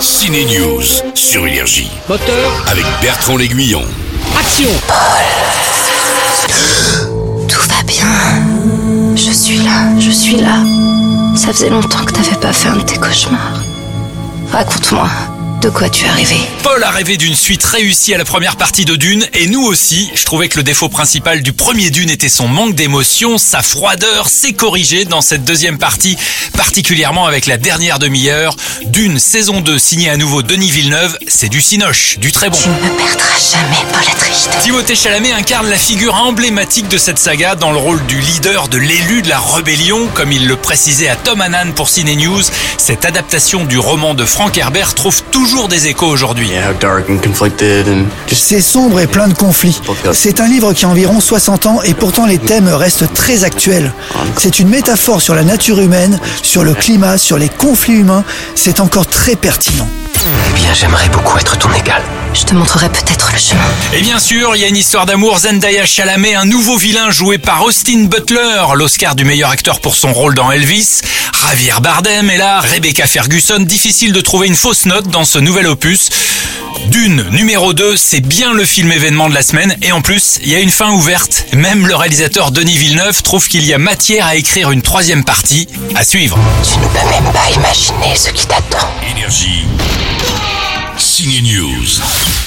Ciné News sur Énergie Moteur, avec Bertrand L'Aiguillon. action Tout va bien. Je suis là, je suis là. Ça faisait longtemps que t'avais pas fait un de tes cauchemars. Raconte-moi, de quoi tu es arrivé Paul a rêvé d'une suite réussie à la première partie de Dune, et nous aussi. Je trouvais que le défaut principal du premier Dune était son manque d'émotion, sa froideur s'est corrigée dans cette deuxième partie, particulièrement avec la dernière demi-heure. Dune saison 2 signée à nouveau Denis Villeneuve, c'est du cinoche, du très bon. Tu ne me perdras jamais, Paulatrice. Timothée Chalamet incarne la figure emblématique de cette saga dans le rôle du leader de l'élu de la rébellion, comme il le précisait à Tom Hannan pour Ciné News. Cette adaptation du roman de Frank Herbert trouve toujours des échos aujourd'hui. how dark and conflicted and just C'est sombre et plein de conflits. C'est un livre qui a environ 60 ans et pourtant les thèmes restent très actuels. C'est une métaphore sur la nature humaine, sur le climat, sur les conflits humains. C'est encore très pertinent. Eh bien, j'aimerais beaucoup être ton égal. Je te montrerai peut-être le chemin. Et bien sûr, il y a une histoire d'amour, Zendaya Chalamet, un nouveau vilain joué par Austin Butler, l'Oscar du meilleur acteur pour son rôle dans Elvis. Javier Bardem est là, Rebecca Ferguson, difficile de trouver une fausse note dans ce nouvel opus. Dune numéro 2, c'est bien le film événement de la semaine et en plus, il y a une fin ouverte. Même le réalisateur Denis Villeneuve trouve qu'il y a matière à écrire une troisième partie. À suivre. Tu ne peux même pas imaginer ce qui t'attend. Énergie. News.